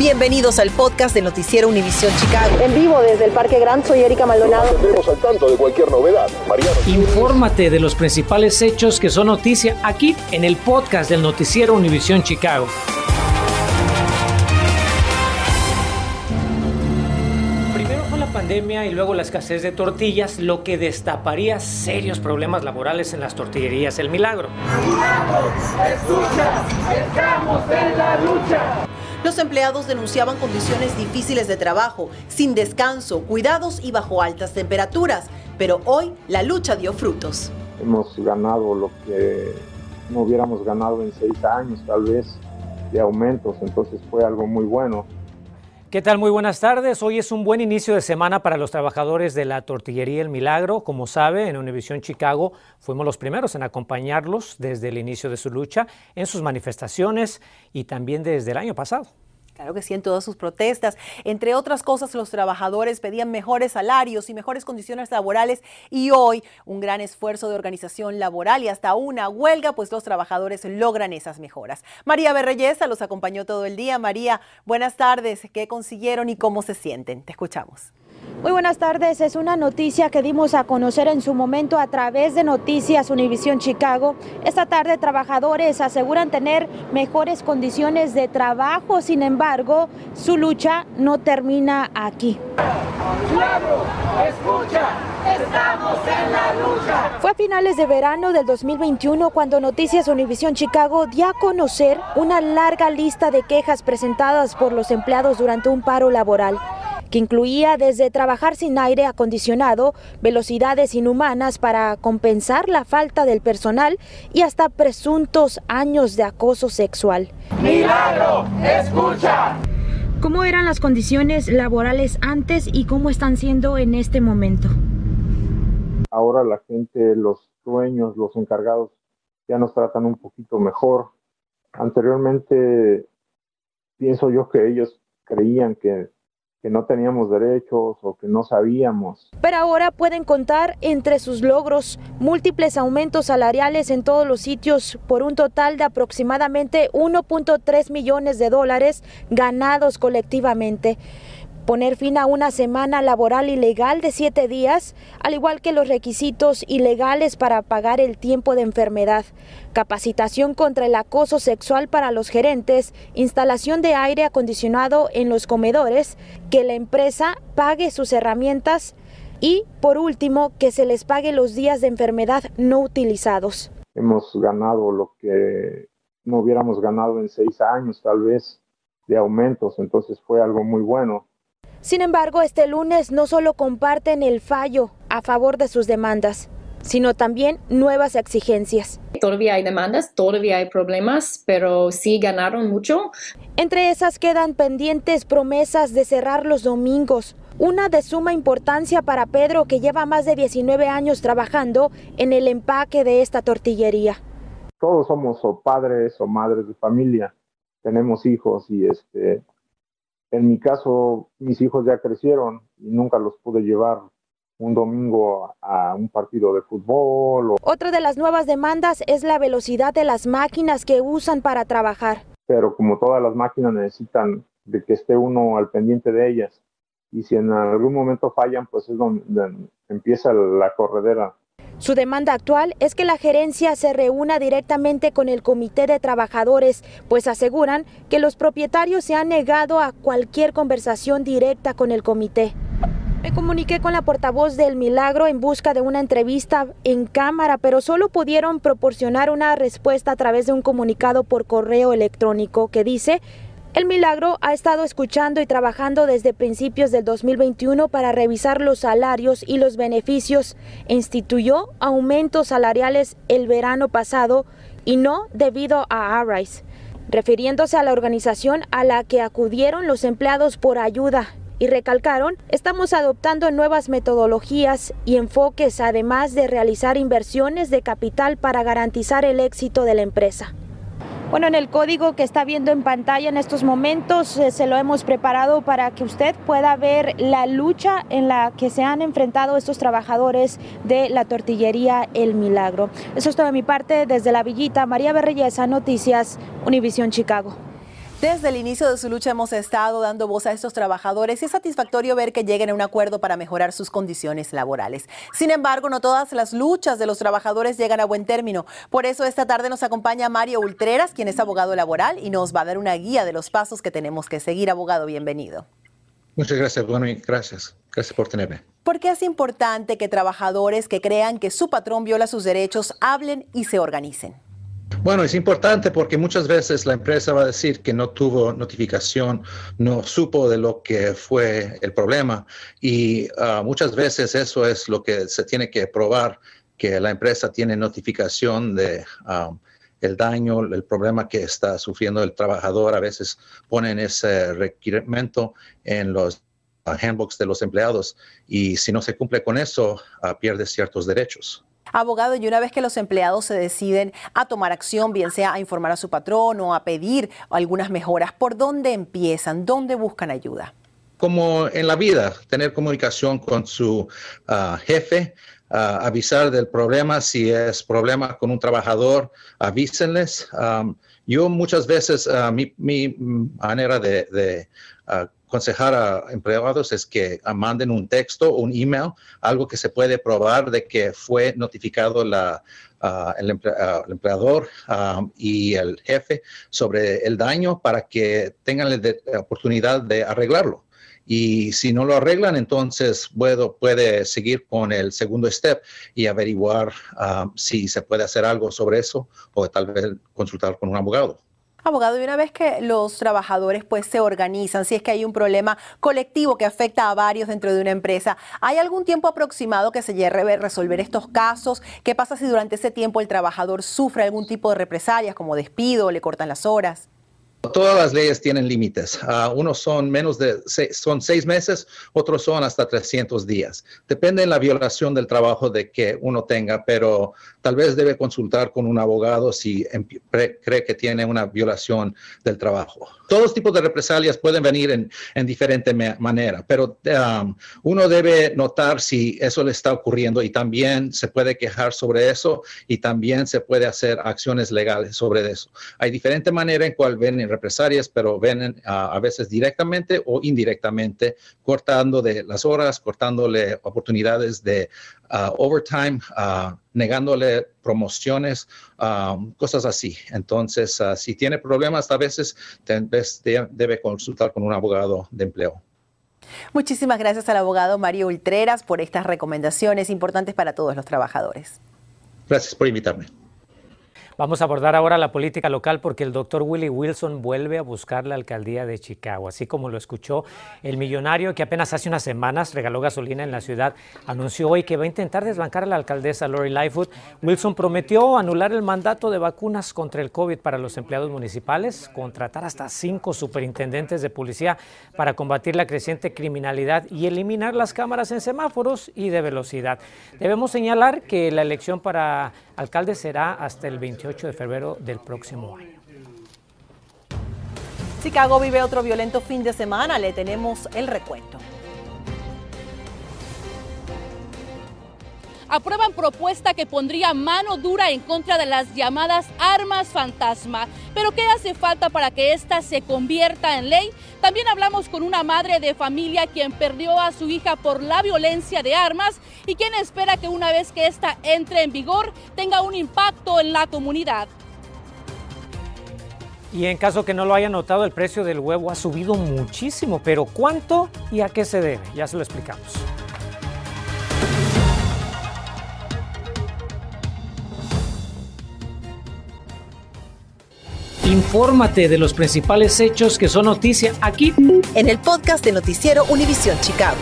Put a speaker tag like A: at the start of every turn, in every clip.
A: Bienvenidos al podcast del Noticiero Univisión Chicago.
B: En vivo desde el Parque Gran, soy Erika Maldonado.
C: Nos al tanto de cualquier novedad. Mariano.
D: Infórmate de los principales hechos que son noticia aquí en el podcast del Noticiero Univisión Chicago. Primero fue la pandemia y luego la escasez de tortillas, lo que destaparía serios problemas laborales en las tortillerías El Milagro.
E: estamos en la lucha.
A: Los empleados denunciaban condiciones difíciles de trabajo, sin descanso, cuidados y bajo altas temperaturas, pero hoy la lucha dio frutos.
F: Hemos ganado lo que no hubiéramos ganado en seis años, tal vez, de aumentos, entonces fue algo muy bueno.
D: ¿Qué tal? Muy buenas tardes. Hoy es un buen inicio de semana para los trabajadores de la tortillería El Milagro. Como sabe, en Univisión Chicago fuimos los primeros en acompañarlos desde el inicio de su lucha, en sus manifestaciones y también desde el año pasado.
A: Claro que sí, en todas sus protestas. Entre otras cosas, los trabajadores pedían mejores salarios y mejores condiciones laborales y hoy un gran esfuerzo de organización laboral y hasta una huelga, pues los trabajadores logran esas mejoras. María Berreyesa los acompañó todo el día. María, buenas tardes. ¿Qué consiguieron y cómo se sienten? Te escuchamos.
G: Muy buenas tardes. Es una noticia que dimos a conocer en su momento a través de Noticias Univisión Chicago. Esta tarde trabajadores aseguran tener mejores condiciones de trabajo. Sin embargo, su lucha no termina aquí.
E: escucha, estamos en la lucha.
G: Fue a finales de verano del 2021 cuando Noticias Univisión Chicago dio a conocer una larga lista de quejas presentadas por los empleados durante un paro laboral que incluía desde trabajar sin aire acondicionado, velocidades inhumanas para compensar la falta del personal y hasta presuntos años de acoso sexual.
E: ¡Milagro! ¡Escucha!
G: ¿Cómo eran las condiciones laborales antes y cómo están siendo en este momento?
F: Ahora la gente, los dueños, los encargados ya nos tratan un poquito mejor. Anteriormente pienso yo que ellos creían que que no teníamos derechos o que no sabíamos.
G: Pero ahora pueden contar entre sus logros múltiples aumentos salariales en todos los sitios por un total de aproximadamente 1.3 millones de dólares ganados colectivamente poner fin a una semana laboral ilegal de siete días, al igual que los requisitos ilegales para pagar el tiempo de enfermedad, capacitación contra el acoso sexual para los gerentes, instalación de aire acondicionado en los comedores, que la empresa pague sus herramientas y, por último, que se les pague los días de enfermedad no utilizados.
F: Hemos ganado lo que no hubiéramos ganado en seis años, tal vez, de aumentos, entonces fue algo muy bueno.
G: Sin embargo, este lunes no solo comparten el fallo a favor de sus demandas, sino también nuevas exigencias.
H: Todavía hay demandas, todavía hay problemas, pero sí ganaron mucho.
G: Entre esas quedan pendientes promesas de cerrar los domingos, una de suma importancia para Pedro que lleva más de 19 años trabajando en el empaque de esta tortillería.
F: Todos somos o padres o madres de familia, tenemos hijos y este en mi caso, mis hijos ya crecieron y nunca los pude llevar un domingo a un partido de fútbol.
G: Otra de las nuevas demandas es la velocidad de las máquinas que usan para trabajar.
F: Pero como todas las máquinas necesitan de que esté uno al pendiente de ellas y si en algún momento fallan, pues es donde empieza la corredera
G: su demanda actual es que la gerencia se reúna directamente con el comité de trabajadores, pues aseguran que los propietarios se han negado a cualquier conversación directa con el comité. Me comuniqué con la portavoz del Milagro en busca de una entrevista en cámara, pero solo pudieron proporcionar una respuesta a través de un comunicado por correo electrónico que dice el Milagro ha estado escuchando y trabajando desde principios del 2021 para revisar los salarios y los beneficios instituyó aumentos salariales el verano pasado y no debido a Arise, refiriéndose a la organización a la que acudieron los empleados por ayuda y recalcaron, estamos adoptando nuevas metodologías y enfoques además de realizar inversiones de capital para garantizar el éxito de la empresa. Bueno, en el código que está viendo en pantalla en estos momentos eh, se lo hemos preparado para que usted pueda ver la lucha en la que se han enfrentado estos trabajadores de la tortillería El Milagro. Eso es todo de mi parte desde la Villita. María Berreyesa, Noticias, Univisión Chicago.
A: Desde el inicio de su lucha hemos estado dando voz a estos trabajadores y es satisfactorio ver que lleguen a un acuerdo para mejorar sus condiciones laborales. Sin embargo, no todas las luchas de los trabajadores llegan a buen término. Por eso esta tarde nos acompaña Mario Ultreras, quien es abogado laboral y nos va a dar una guía de los pasos que tenemos que seguir. Abogado, bienvenido.
I: Muchas gracias, bueno, gracias. Gracias por tenerme.
A: ¿Por qué es importante que trabajadores que crean que su patrón viola sus derechos hablen y se organicen?
I: Bueno, es importante porque muchas veces la empresa va a decir que no tuvo notificación, no supo de lo que fue el problema y ah, muchas veces eso es lo que se tiene que probar, que la empresa tiene notificación de ah, el daño, el problema que está sufriendo el trabajador. A veces ponen ese requerimiento en los handbooks de los empleados y si no se cumple con eso, pierde ciertos derechos.
A: Abogado, y una vez que los empleados se deciden a tomar acción, bien sea a informar a su patrón o a pedir algunas mejoras, ¿por dónde empiezan? ¿Dónde buscan ayuda?
I: Como en la vida, tener comunicación con su ah, jefe, ah, avisar del problema, si es problema con un trabajador, avísenles. yo muchas veces, ah, mi, manera de, aconsejar a empleados es que manden un texto un email, algo que se puede probar de que fue notificado la, ah, el, empleador ah, y el jefe sobre el daño para que tengan la oportunidad de arreglarlo. Y si no lo arreglan, entonces puedo, puede seguir con el segundo step y averiguar si se puede hacer algo sobre eso o tal vez consultar con un abogado.
A: Abogado, y una vez que los trabajadores pues se organizan, si es que hay un problema colectivo que afecta a varios dentro de una empresa, ¿hay algún tiempo aproximado que se lleve a resolver estos casos? ¿Qué pasa si durante ese tiempo el trabajador sufre algún tipo de represalias como despido le cortan las horas?
I: Todas las leyes tienen límites. Uh, unos son menos de seis, son seis meses, otros son hasta 300 días. Depende de la violación del trabajo de que uno tenga, pero tal vez debe consultar con un abogado si cree que tiene una violación del trabajo. Todos tipos de represalias pueden venir en, en diferente manera, pero um, uno debe notar si eso le está ocurriendo y también se puede quejar sobre eso y también se puede hacer acciones legales sobre eso. Hay diferente manera en cual ven represalias, pero ven a veces directamente o indirectamente, cortando de las horas, cortándole oportunidades de uh, overtime, uh, negándole promociones, um, cosas así. Entonces, uh, si tiene problemas, a veces debe consultar con un abogado de empleo.
A: Muchísimas gracias al abogado Mario Ultreras por estas recomendaciones importantes para todos los trabajadores.
I: Gracias por invitarme.
D: Vamos a abordar ahora la política local porque el doctor Willie Wilson vuelve a buscar la alcaldía de Chicago. Así como lo escuchó, el millonario que apenas hace unas semanas regaló gasolina en la ciudad anunció hoy que va a intentar desbancar a la alcaldesa Lori Lightfoot. Wilson prometió anular el mandato de vacunas contra el COVID para los empleados municipales, contratar hasta cinco superintendentes de policía para combatir la creciente criminalidad y eliminar las cámaras en semáforos y de velocidad. Debemos señalar que la elección para alcalde será hasta el 28 de febrero del próximo año.
A: Chicago vive otro violento fin de semana, le tenemos el recuento.
J: Aprueban propuesta que pondría mano dura en contra de las llamadas armas fantasma. Pero ¿qué hace falta para que esta se convierta en ley? También hablamos con una madre de familia quien perdió a su hija por la violencia de armas y quien espera que una vez que esta entre en vigor tenga un impacto en la comunidad.
D: Y en caso que no lo haya notado, el precio del huevo ha subido muchísimo, pero ¿cuánto y a qué se debe? Ya se lo explicamos. Infórmate de los principales hechos que son noticia aquí
A: en el podcast de Noticiero Univisión Chicago.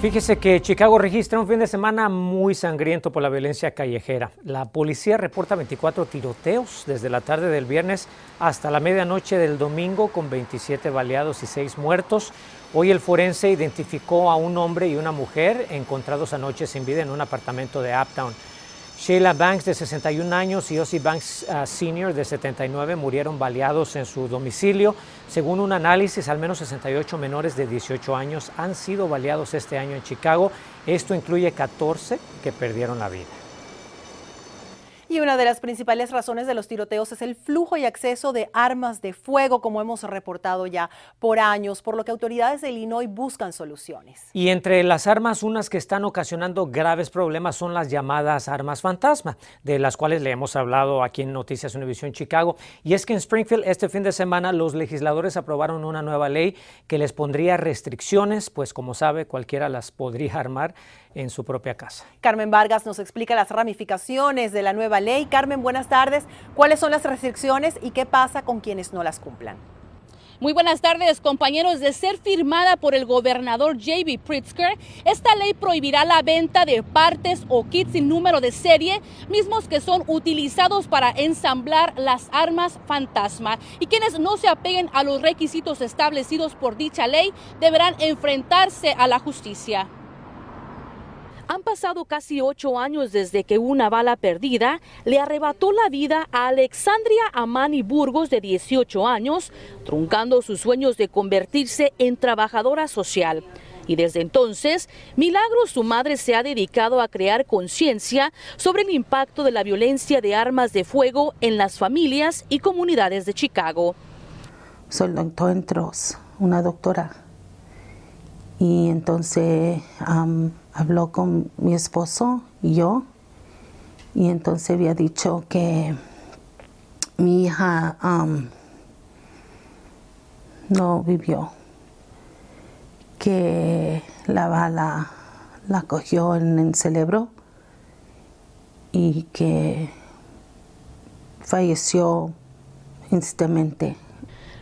D: Fíjese que Chicago registra un fin de semana muy sangriento por la violencia callejera. La policía reporta 24 tiroteos desde la tarde del viernes hasta la medianoche del domingo con 27 baleados y 6 muertos. Hoy el forense identificó a un hombre y una mujer encontrados anoche sin vida en un apartamento de Uptown. Sheila Banks, de 61 años, y Ossie Banks uh, Sr., de 79, murieron baleados en su domicilio. Según un análisis, al menos 68 menores de 18 años han sido baleados este año en Chicago. Esto incluye 14 que perdieron la vida.
A: Y una de las principales razones de los tiroteos es el flujo y acceso de armas de fuego, como hemos reportado ya por años, por lo que autoridades de Illinois buscan soluciones.
D: Y entre las armas, unas que están ocasionando graves problemas son las llamadas armas fantasma, de las cuales le hemos hablado aquí en Noticias Univisión Chicago. Y es que en Springfield este fin de semana los legisladores aprobaron una nueva ley que les pondría restricciones, pues como sabe, cualquiera las podría armar en su propia casa.
A: Carmen Vargas nos explica las ramificaciones de la nueva ley. Carmen, buenas tardes. ¿Cuáles son las restricciones y qué pasa con quienes no las cumplan?
J: Muy buenas tardes, compañeros. De ser firmada por el gobernador J.B. Pritzker, esta ley prohibirá la venta de partes o kits sin número de serie, mismos que son utilizados para ensamblar las armas fantasma. Y quienes no se apeguen a los requisitos establecidos por dicha ley deberán enfrentarse a la justicia. Han pasado casi ocho años desde que una bala perdida le arrebató la vida a Alexandria Amani Burgos, de 18 años, truncando sus sueños de convertirse en trabajadora social. Y desde entonces, Milagro, su madre, se ha dedicado a crear conciencia sobre el impacto de la violencia de armas de fuego en las familias y comunidades de Chicago.
K: Soy doctor Entros, una doctora. Y entonces habló con mi esposo y yo y entonces había dicho que mi hija no vivió, que la bala la cogió en el cerebro y que falleció instantáneamente.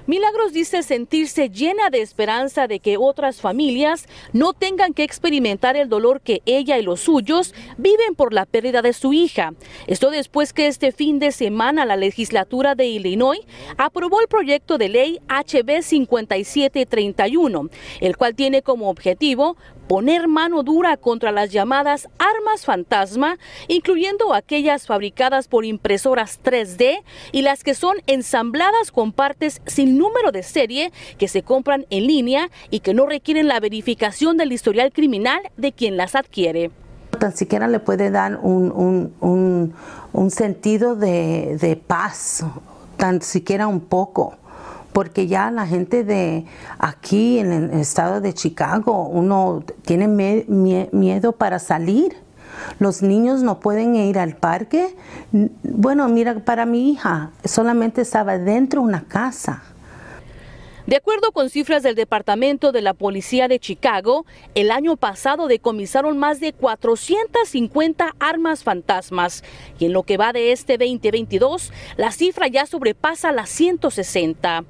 J: Milagros dice sentirse llena de esperanza de que otras familias no tengan que experimentar el dolor que ella y los suyos viven por la pérdida de su hija. Esto después que este fin de semana la legislatura de Illinois aprobó el proyecto de ley HB 5731, el cual tiene como objetivo poner mano dura contra las llamadas armas fantasma, incluyendo aquellas fabricadas por impresoras 3D y las que son ensambladas con partes sin número de serie que se compran en línea y que no requieren la verificación del historial criminal de quien las adquiere.
K: Tan siquiera le puede dar un, un, sentido de, de paz, tan siquiera un poco porque ya la gente de aquí en el estado de Chicago, uno tiene miedo para salir. Los niños no pueden ir al parque. Bueno, mira, para mi hija solamente estaba dentro de una casa.
J: De acuerdo con cifras del Departamento de la Policía de Chicago, el año pasado decomisaron más de 450 armas fantasmas y en lo que va de este 2022, la cifra ya sobrepasa las 160.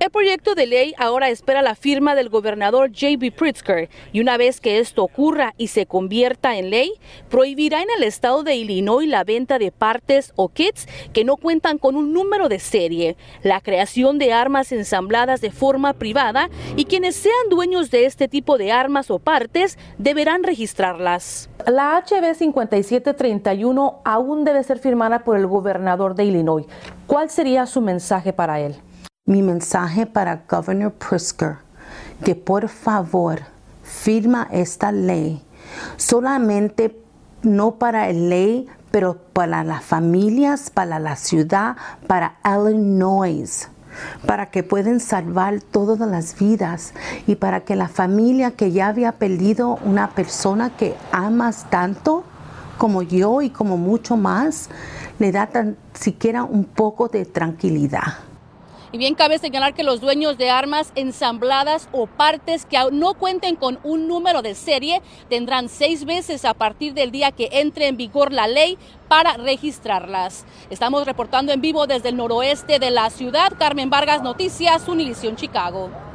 J: El proyecto de ley ahora espera la firma del gobernador J.B. Pritzker y una vez que esto ocurra y se convierta en ley, prohibirá en el estado de Illinois la venta de partes o kits que no cuentan con un número de serie, la creación de armas ensambladas de forma privada y quienes sean dueños de este tipo de armas o partes deberán registrarlas.
L: La HB 5731 aún debe ser firmada por el gobernador de Illinois. ¿Cuál sería su mensaje para él?
K: Mi mensaje para Governor Prisker, que por favor firma esta ley, solamente no para el ley, pero para las familias, para la ciudad, para Illinois para que puedan salvar todas las vidas y para que la familia que ya había perdido una persona que amas tanto como yo y como mucho más, le da tan siquiera un poco de tranquilidad.
J: Y bien cabe señalar que los dueños de armas ensambladas o partes que no cuenten con un número de serie tendrán seis meses a partir del día que entre en vigor la ley para registrarlas. Estamos reportando en vivo desde el noroeste de la ciudad. Carmen Vargas, Noticias, Univisión Chicago.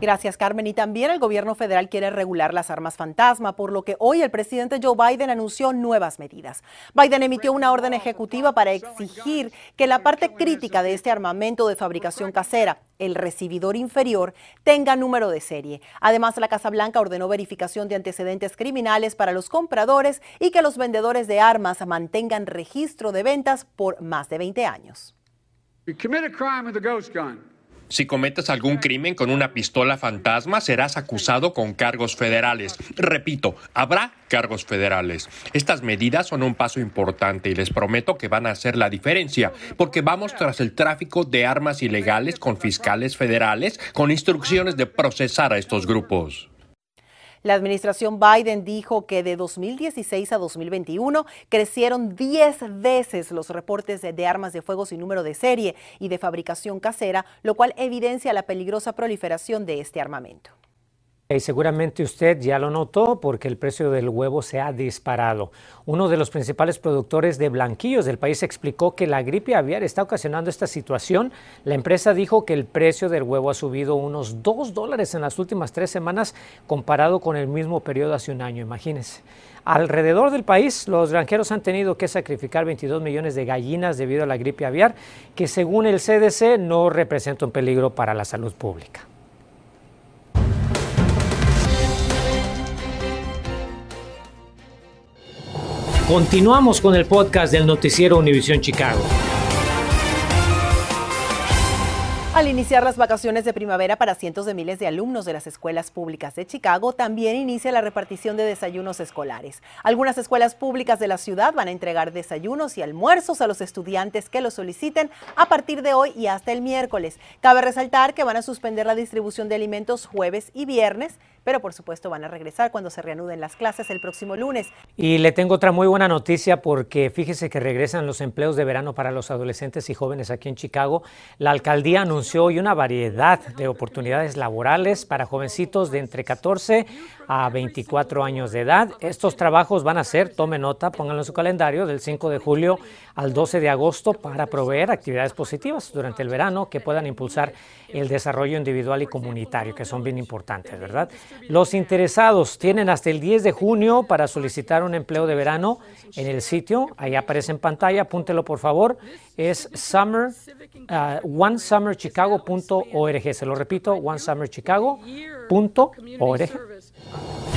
A: Gracias, Carmen. Y también el gobierno federal quiere regular las armas fantasma, por lo que hoy el presidente Joe Biden anunció nuevas medidas. Biden emitió una orden ejecutiva para exigir que la parte crítica de este armamento de fabricación casera, el recibidor inferior, tenga número de serie. Además, la Casa Blanca ordenó verificación de antecedentes criminales para los compradores y que los vendedores de armas mantengan registro de ventas por más de 20 años.
M: Si cometes algún crimen con una pistola fantasma, serás acusado con cargos federales. Repito, habrá cargos federales. Estas medidas son un paso importante y les prometo que van a hacer la diferencia, porque vamos tras el tráfico de armas ilegales con fiscales federales, con instrucciones de procesar a estos grupos.
A: La administración Biden dijo que de 2016 a 2021 crecieron 10 veces los reportes de, armas de fuego sin número de serie y de fabricación casera, lo cual evidencia la peligrosa proliferación de este armamento.
D: Y seguramente usted ya lo notó porque el precio del huevo se ha disparado. Uno de los principales productores de blanquillos del país explicó que la gripe aviar está ocasionando esta situación. La empresa dijo que el precio del huevo ha subido unos 2 dólares en las últimas tres semanas comparado con el mismo periodo hace un año. Imagínense. Alrededor del país, los granjeros han tenido que sacrificar 22 millones de gallinas debido a la gripe aviar, que según el CDC no representa un peligro para la salud pública. Continuamos con el podcast del noticiero Univisión Chicago.
A: Al iniciar las vacaciones de primavera para cientos de miles de alumnos de las escuelas públicas de Chicago, también inicia la repartición de desayunos escolares. Algunas escuelas públicas de la ciudad van a entregar desayunos y almuerzos a los estudiantes que lo soliciten a partir de hoy y hasta el miércoles. Cabe resaltar que van a suspender la distribución de alimentos jueves y viernes pero por supuesto van a regresar cuando se reanuden las clases el próximo lunes.
D: Y le tengo otra muy buena noticia porque fíjese que regresan los empleos de verano para los adolescentes y jóvenes aquí en Chicago. La alcaldía anunció hoy una variedad de oportunidades laborales para jovencitos de entre 14 a 24 años de edad. Estos trabajos van a ser, tome nota, pónganlo en su calendario, del 5 de julio al 12 de agosto para proveer actividades positivas durante el verano que puedan impulsar el desarrollo individual y comunitario, que son bien importantes, ¿verdad? Los interesados tienen hasta el 10 de junio para solicitar un empleo de verano en el sitio. Ahí aparece en pantalla, apúntelo por favor. Es summer, uh, onesummerchicago.org. Se lo repito, onesummerchicago.org.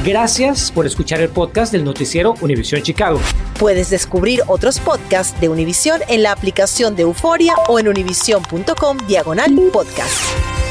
D: Gracias por escuchar el podcast del noticiero Univisión Chicago.
A: Puedes descubrir otros podcasts de Univisión en la aplicación de Euforia o en univision.com diagonal podcast.